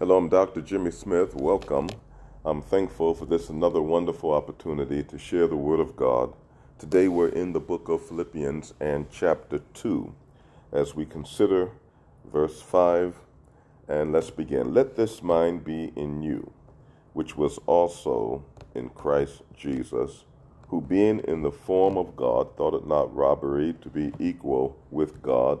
Hello, I'm Dr. Jimmy Smith. Welcome. I'm thankful for this another wonderful opportunity to share the Word of God. Today we're in the book of Philippians and chapter 2 as we consider verse 5. And let's begin. Let this mind be in you, which was also in Christ Jesus, who being in the form of God thought it not robbery to be equal with God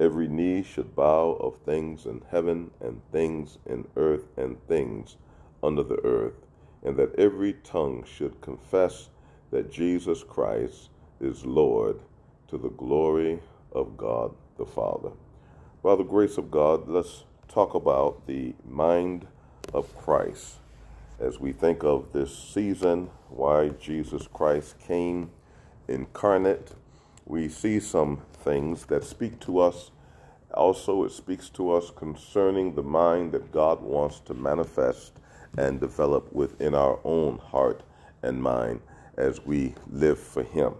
Every knee should bow of things in heaven and things in earth and things under the earth, and that every tongue should confess that Jesus Christ is Lord to the glory of God the Father. By the grace of God, let's talk about the mind of Christ as we think of this season, why Jesus Christ came incarnate. We see some things that speak to us. Also, it speaks to us concerning the mind that God wants to manifest and develop within our own heart and mind as we live for Him.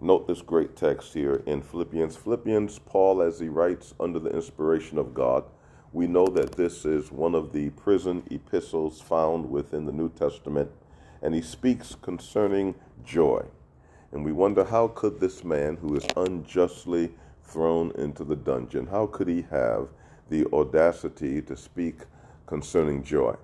Note this great text here in Philippians. Philippians, Paul, as he writes under the inspiration of God, we know that this is one of the prison epistles found within the New Testament, and he speaks concerning joy. And we wonder how could this man who is unjustly thrown into the dungeon, how could he have the audacity to speak concerning joy?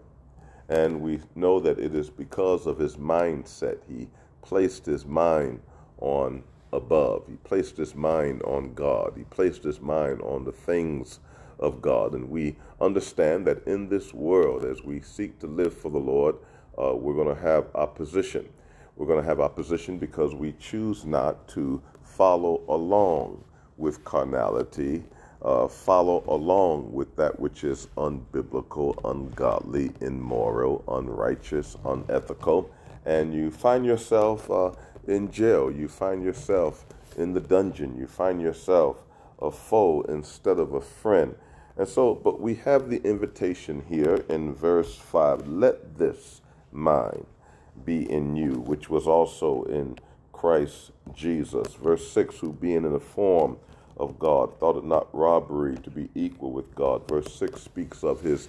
And we know that it is because of his mindset. He placed his mind on above. He placed his mind on God. He placed his mind on the things of God. And we understand that in this world, as we seek to live for the Lord, uh, we're going to have opposition. We're going to have opposition because we choose not to follow along with carnality, uh, follow along with that which is unbiblical, ungodly, immoral, unrighteous, unethical, and you find yourself uh, in jail. You find yourself in the dungeon. You find yourself a foe instead of a friend. And so, but we have the invitation here in verse 5 let this mind be in you, which was also in Christ Jesus. Verse 6 Who being in the form of God thought it not robbery to be equal with God. Verse 6 speaks of his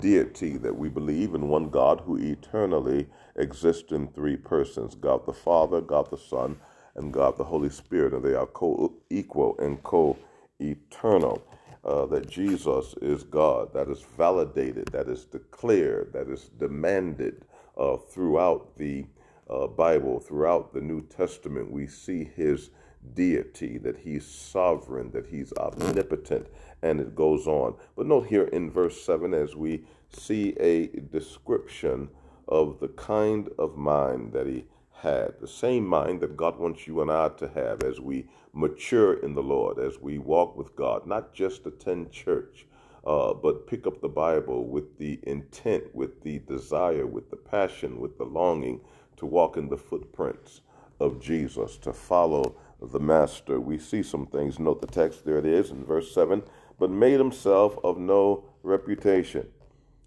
deity, that we believe in one God who eternally exists in three persons God the Father, God the Son, and God the Holy Spirit. And they are co equal and co eternal. Uh, that Jesus is God, that is validated, that is declared, that is demanded uh, throughout the uh, Bible, throughout the New Testament. We see his deity, that he's sovereign, that he's omnipotent, and it goes on. But note here in verse 7 as we see a description of the kind of mind that he had, the same mind that God wants you and I to have as we mature in the Lord, as we walk with God, not just attend church. Uh, but pick up the Bible with the intent, with the desire, with the passion, with the longing to walk in the footprints of Jesus, to follow the Master. We see some things. Note the text, there it is in verse 7 but made himself of no reputation,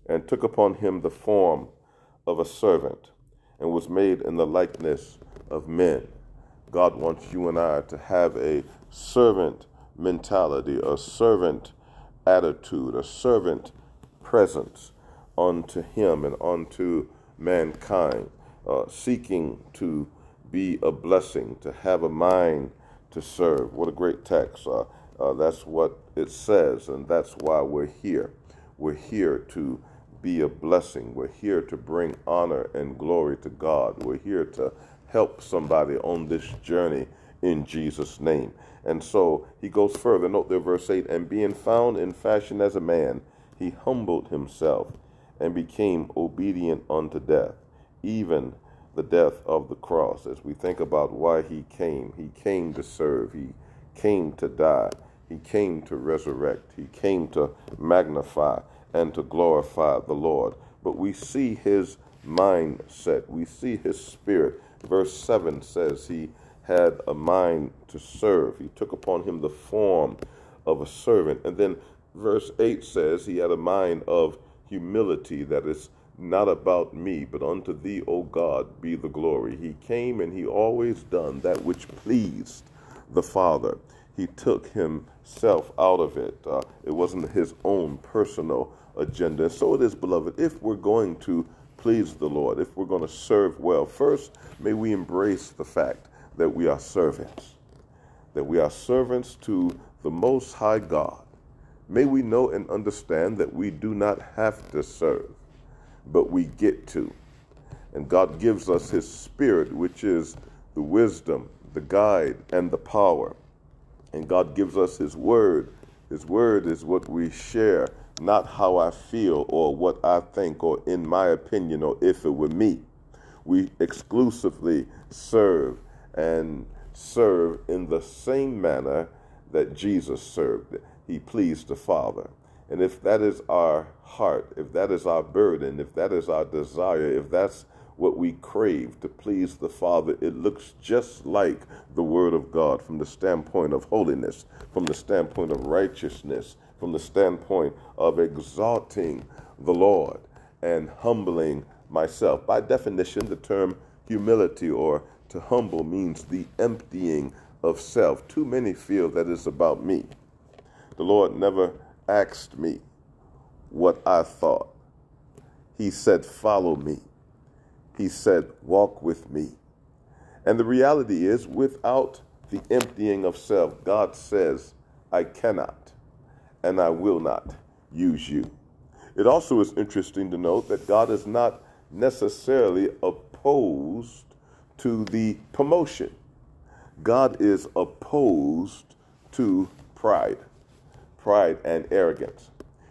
and took upon him the form of a servant, and was made in the likeness of men. God wants you and I to have a servant mentality, a servant attitude, a servant presence unto him and unto mankind, uh, seeking to be a blessing, to have a mind to serve. What a great text. Uh, uh, that's what it says, and that's why we're here. We're here to be a blessing. We're here to bring honor and glory to God. We're here to help somebody on this journey in Jesus' name. And so he goes further. Note there, verse 8 And being found in fashion as a man, he humbled himself and became obedient unto death, even the death of the cross. As we think about why he came, he came to serve, he came to die, he came to resurrect, he came to magnify and to glorify the Lord. But we see his mindset. We see his spirit. Verse 7 says he had a mind to serve. He took upon him the form of a servant. And then verse 8 says he had a mind of humility that is not about me, but unto thee, O God, be the glory. He came and he always done that which pleased the Father. He took himself out of it. Uh, it wasn't his own personal agenda. And so it is, beloved, if we're going to please the Lord, if we're going to serve well, first, may we embrace the fact that we are servants, that we are servants to the Most High God. May we know and understand that we do not have to serve, but we get to. And God gives us His Spirit, which is the wisdom, the guide, and the power. And God gives us His Word. His Word is what we share, not how I feel or what I think or in my opinion or if it were me. We exclusively serve and serve in the same manner that Jesus served. He pleased the Father. And if that is our heart, if that is our burden, if that is our desire, if that's what we crave to please the Father, it looks just like the Word of God from the standpoint of holiness, from the standpoint of righteousness, from the standpoint of exalting the Lord and humbling myself. By definition, the term humility or to humble means the emptying of self. Too many feel that it's about me. The Lord never asked me what I thought. He said, Follow me. He said, Walk with me. And the reality is, without the emptying of self, God says, I cannot and I will not use you. It also is interesting to note that God is not necessarily opposed to the promotion. God is opposed to pride, pride and arrogance.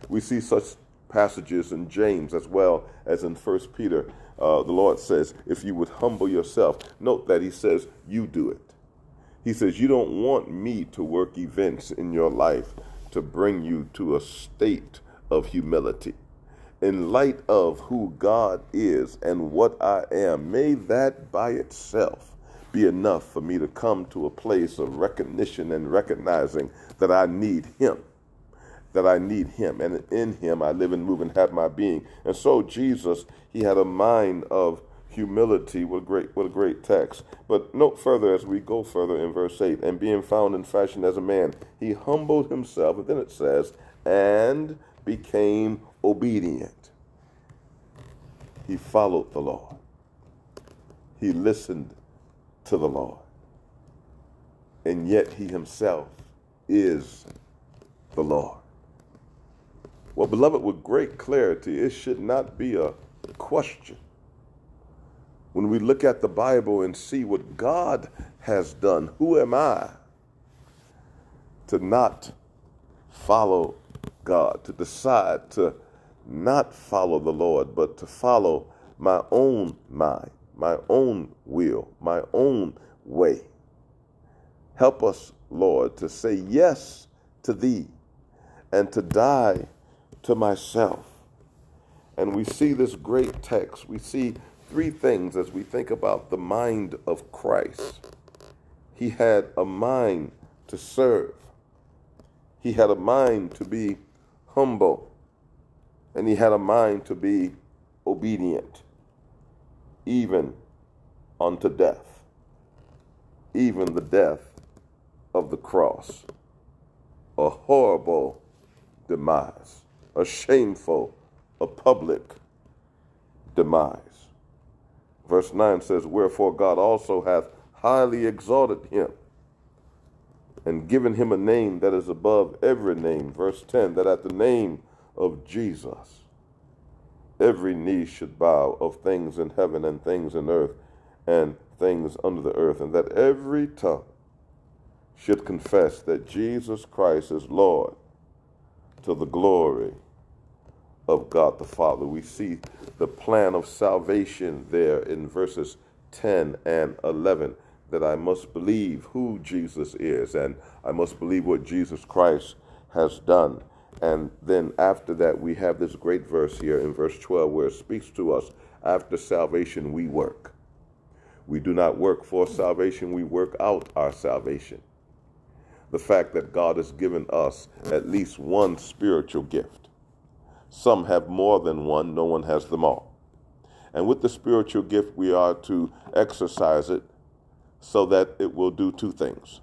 We see such passages in James as well as in First Peter. Uh, the Lord says, if you would humble yourself, note that He says, you do it. He says, you don't want me to work events in your life to bring you to a state of humility in light of who God is and what I am, may that by itself be enough for me to come to a place of recognition and recognizing that I need Him. That I need Him. And in Him I live and move and have my being. And so Jesus, He had a mind of humility. What a great, what a great text. But note further as we go further in verse 8 and being found in fashion as a man, He humbled Himself. And then it says, and became obedient. He followed the Lord. He listened to the Lord. And yet he himself is the Lord. Well, beloved, with great clarity, it should not be a question. When we look at the Bible and see what God has done, who am I to not follow God, to decide to not follow the Lord, but to follow my own mind, my own will, my own way. Help us, Lord, to say yes to Thee and to die to myself. And we see this great text. We see three things as we think about the mind of Christ. He had a mind to serve, he had a mind to be humble, and he had a mind to be obedient, even unto death, even the death of the cross. A horrible demise, a shameful, a public demise. Verse 9 says, Wherefore God also hath highly exalted him and given him a name that is above every name. Verse 10 that at the name of Jesus, every knee should bow of things in heaven and things in earth and things under the earth, and that every tongue should confess that Jesus Christ is Lord to the glory of God the Father. We see the plan of salvation there in verses 10 and 11 that I must believe who Jesus is and I must believe what Jesus Christ has done. And then after that, we have this great verse here in verse 12 where it speaks to us after salvation, we work. We do not work for salvation, we work out our salvation. The fact that God has given us at least one spiritual gift. Some have more than one, no one has them all. And with the spiritual gift, we are to exercise it so that it will do two things.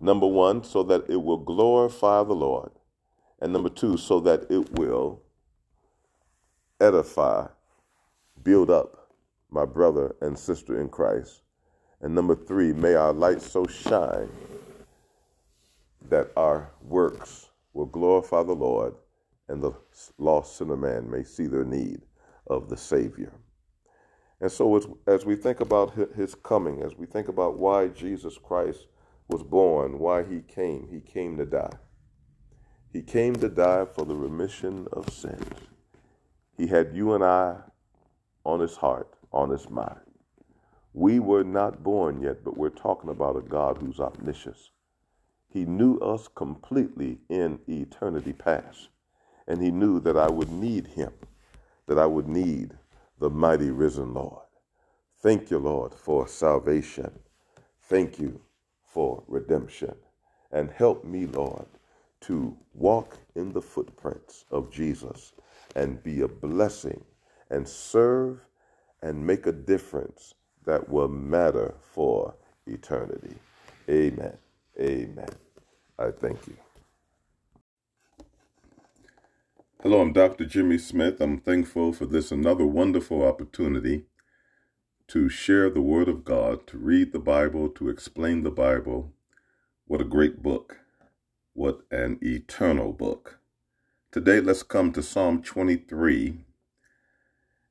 Number one, so that it will glorify the Lord. And number two, so that it will edify, build up my brother and sister in Christ. And number three, may our light so shine that our works will glorify the Lord and the lost sinner man may see their need of the Savior. And so, as, as we think about his coming, as we think about why Jesus Christ was born, why he came, he came to die. He came to die for the remission of sins. He had you and I on his heart, on his mind. We were not born yet, but we're talking about a God who's omniscient. He knew us completely in eternity past, and he knew that I would need him, that I would need the mighty risen Lord. Thank you, Lord, for salvation. Thank you for redemption. And help me, Lord, to walk in the footprints of Jesus and be a blessing and serve and make a difference that will matter for eternity. Amen. Amen. I thank you. Hello, I'm Dr. Jimmy Smith. I'm thankful for this another wonderful opportunity to share the Word of God, to read the Bible, to explain the Bible. What a great book. What an eternal book. Today, let's come to Psalm 23.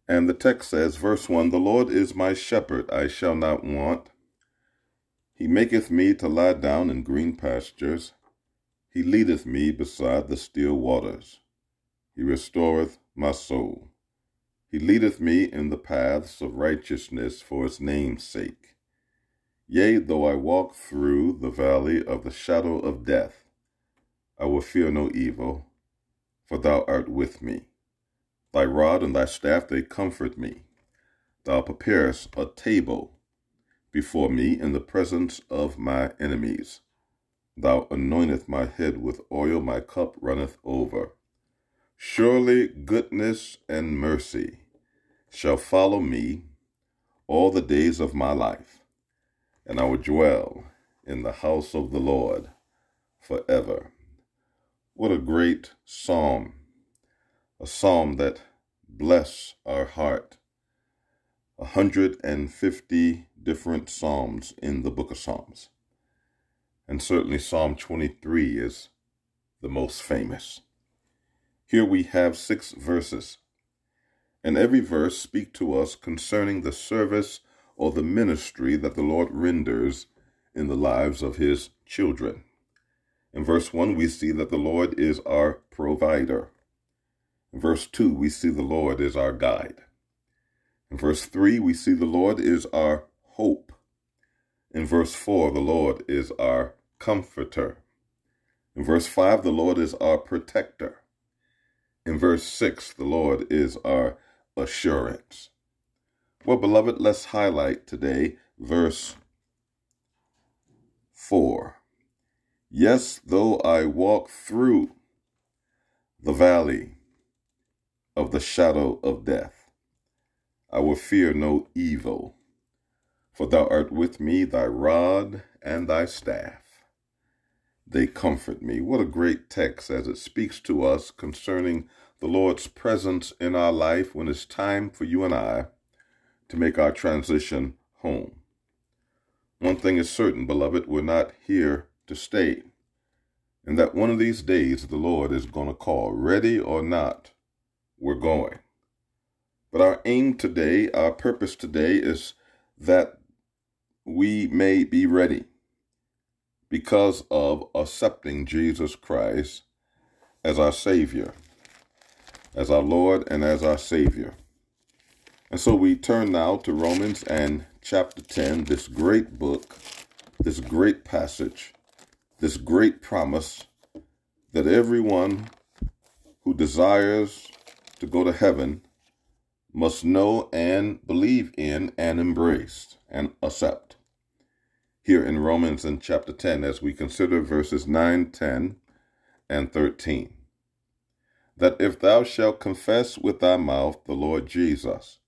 And the text says, verse 1 The Lord is my shepherd, I shall not want. He maketh me to lie down in green pastures. He leadeth me beside the still waters. He restoreth my soul. He leadeth me in the paths of righteousness for his name's sake. Yea, though I walk through the valley of the shadow of death, I will fear no evil, for thou art with me. Thy rod and thy staff, they comfort me. Thou preparest a table before me in the presence of my enemies. Thou anointest my head with oil, my cup runneth over. Surely goodness and mercy shall follow me all the days of my life, and I will dwell in the house of the Lord forever. What a great psalm, a psalm that bless our heart. 150 different psalms in the book of Psalms. And certainly Psalm 23 is the most famous. Here we have six verses, and every verse speak to us concerning the service or the ministry that the Lord renders in the lives of his children. In verse 1, we see that the Lord is our provider. In verse 2, we see the Lord is our guide. In verse 3, we see the Lord is our hope. In verse 4, the Lord is our comforter. In verse 5, the Lord is our protector. In verse 6, the Lord is our assurance. Well, beloved, let's highlight today verse 4. Yes, though I walk through the valley of the shadow of death, I will fear no evil, for thou art with me, thy rod and thy staff they comfort me. What a great text as it speaks to us concerning the Lord's presence in our life when it's time for you and I to make our transition home. One thing is certain, beloved, we're not here to stay. And that one of these days the Lord is going to call, ready or not, we're going. But our aim today, our purpose today is that we may be ready because of accepting Jesus Christ as our Savior, as our Lord and as our Savior. And so we turn now to Romans and chapter 10, this great book, this great passage, this great promise that everyone who desires to go to heaven must know and believe in and embrace and accept. Here in Romans in chapter 10, as we consider verses 9, 10, and 13, that if thou shalt confess with thy mouth the Lord Jesus,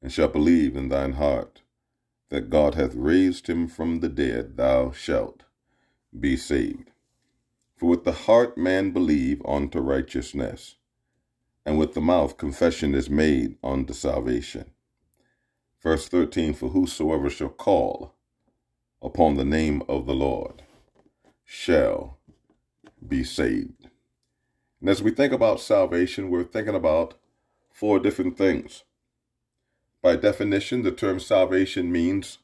and shalt believe in thine heart that God hath raised him from the dead, thou shalt be saved. For with the heart man believe unto righteousness, and with the mouth confession is made unto salvation. Verse 13 For whosoever shall call upon the name of the Lord shall be saved. And as we think about salvation, we're thinking about four different things. By definition, the term salvation means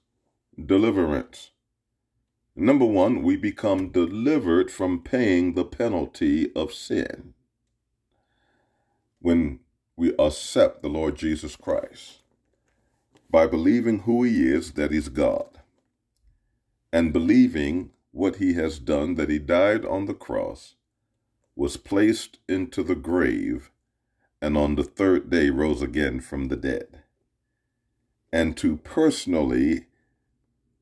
deliverance. Number one, we become delivered from paying the penalty of sin. When we accept the Lord Jesus Christ by believing who He is, that He's God, and believing what He has done, that He died on the cross, was placed into the grave, and on the third day rose again from the dead. And to personally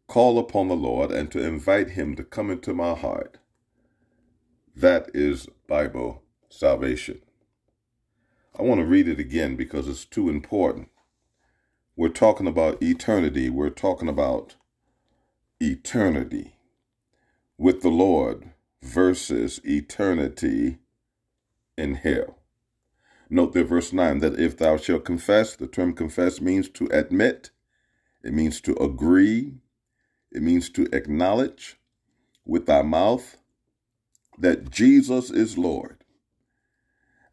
call upon the Lord and to invite Him to come into my heart. That is Bible salvation. I want to read it again because it's too important. We're talking about eternity. We're talking about eternity with the Lord versus eternity in hell. Note there, verse 9, that if thou shalt confess, the term confess means to admit, it means to agree, it means to acknowledge with thy mouth that Jesus is Lord,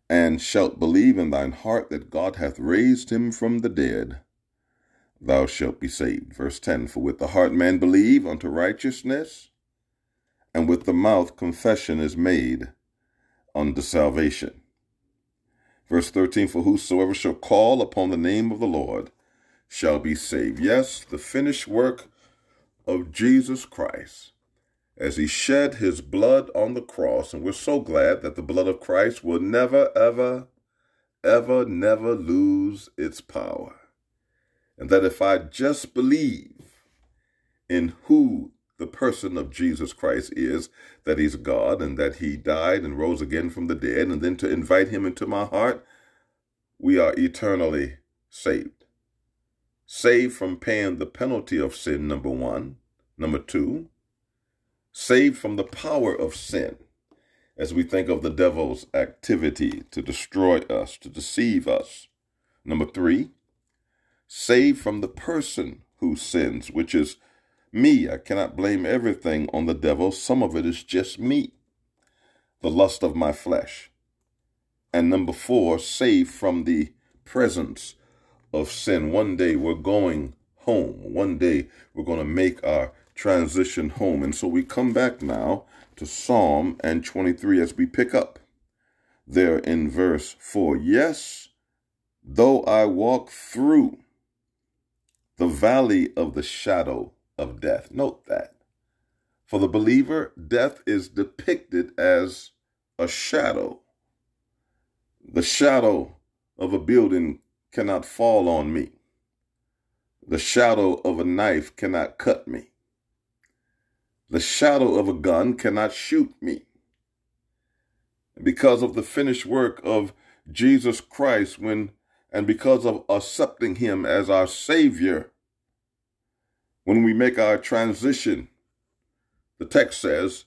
and shalt believe in thine heart that God hath raised him from the dead, thou shalt be saved. Verse 10 For with the heart man believe unto righteousness, and with the mouth confession is made unto salvation. Verse 13 For whosoever shall call upon the name of the Lord shall be saved. Yes, the finished work of Jesus Christ as he shed his blood on the cross. And we're so glad that the blood of Christ will never, ever, ever, never lose its power. And that if I just believe in who the person of Jesus Christ is, that he's God and that he died and rose again from the dead, and then to invite him into my heart, we are eternally saved. Saved from paying the penalty of sin, number one. Number two, saved from the power of sin as we think of the devil's activity to destroy us, to deceive us. Number three, saved from the person who sins, which is me. I cannot blame everything on the devil. Some of it is just me, the lust of my flesh. And number four, saved from the presence of sin. One day we're going home. One day we're going to make our transition home. And so we come back now to Psalm and 23 as we pick up there in verse 4. Yes, though I walk through the valley of the shadow of death. Note that. For the believer, death is depicted as a shadow. The shadow of a building cannot fall on me. The shadow of a knife cannot cut me. The shadow of a gun cannot shoot me. Because of the finished work of Jesus Christ when and because of accepting him as our savior when we make our transition, the text says,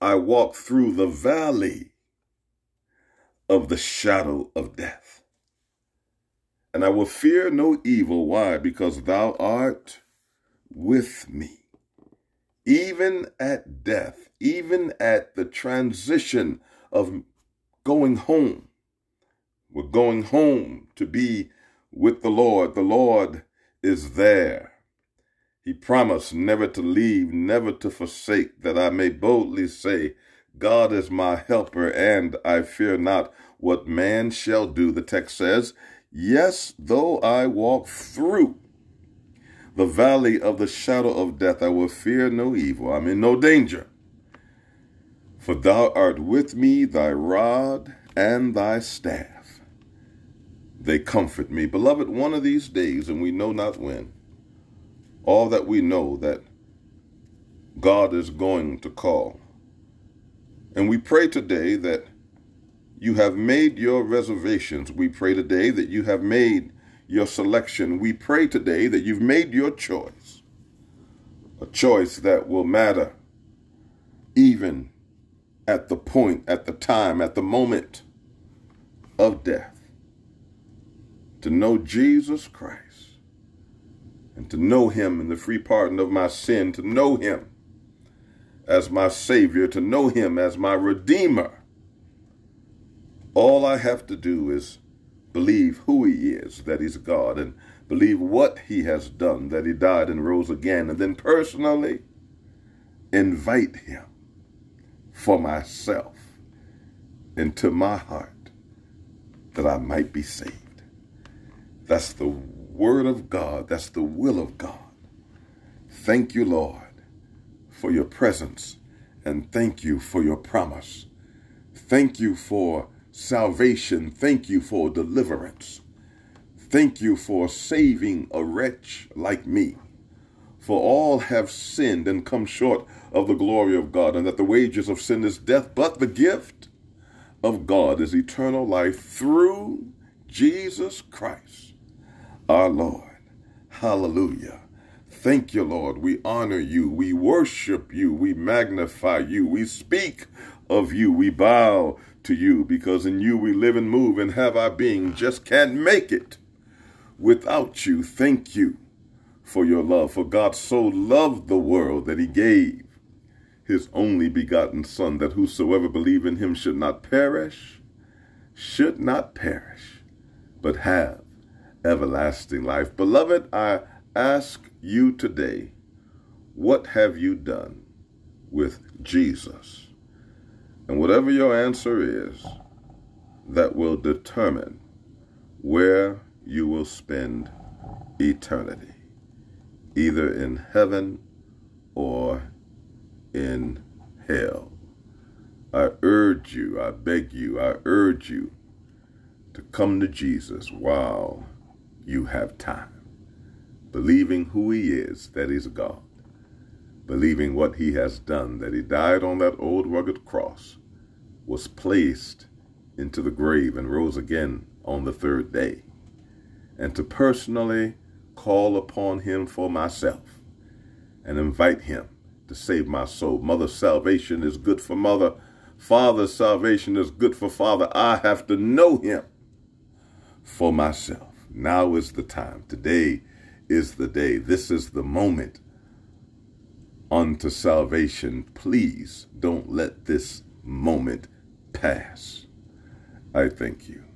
I walk through the valley of the shadow of death. And I will fear no evil. Why? Because thou art with me. Even at death, even at the transition of going home, we're going home to be with the Lord. The Lord is there. He promised never to leave, never to forsake, that I may boldly say, God is my helper, and I fear not what man shall do. The text says, Yes, though I walk through the valley of the shadow of death, I will fear no evil. I'm in no danger. For thou art with me, thy rod and thy staff, they comfort me. Beloved, one of these days, and we know not when, all that we know that God is going to call. And we pray today that you have made your reservations. We pray today that you have made your selection. We pray today that you've made your choice, a choice that will matter even at the point, at the time, at the moment of death. To know Jesus Christ and to know him in the free pardon of my sin, to know him as my Savior, to know him as my Redeemer. All I have to do is believe who he is, that he's God, and believe what he has done, that he died and rose again, and then personally invite him for myself into my heart that I might be saved. That's the word of God. That's the will of God. Thank you, Lord, for your presence, and thank you for your promise. Thank you for salvation. Thank you for deliverance. Thank you for saving a wretch like me. For all have sinned and come short of the glory of God, and that the wages of sin is death, but the gift of God is eternal life through Jesus Christ, our Lord. Hallelujah. Thank you, Lord. We honor you. We worship you. We magnify you. We speak of you. We bow to you because in you we live and move and have our being. Just can't make it without you. Thank you for your love. For God so loved the world that he gave his only begotten Son, that whosoever believe in him should not perish, should not perish, but have everlasting life. Beloved, I ask you today, what have you done with Jesus? And whatever your answer is, that will determine where you will spend eternity, either in heaven or in hell. I urge you, I beg you, I urge you to come to Jesus while you have time, believing who he is, that he's God, believing what he has done, that he died on that old rugged cross, was placed into the grave and rose again on the third day, and to personally call upon him for myself and invite him to save my soul. Mother's salvation is good for mother. Father's salvation is good for father. I have to know him for myself. Now is the time. Today is the day. This is the moment unto salvation. Please don't let this moment pass. I thank you.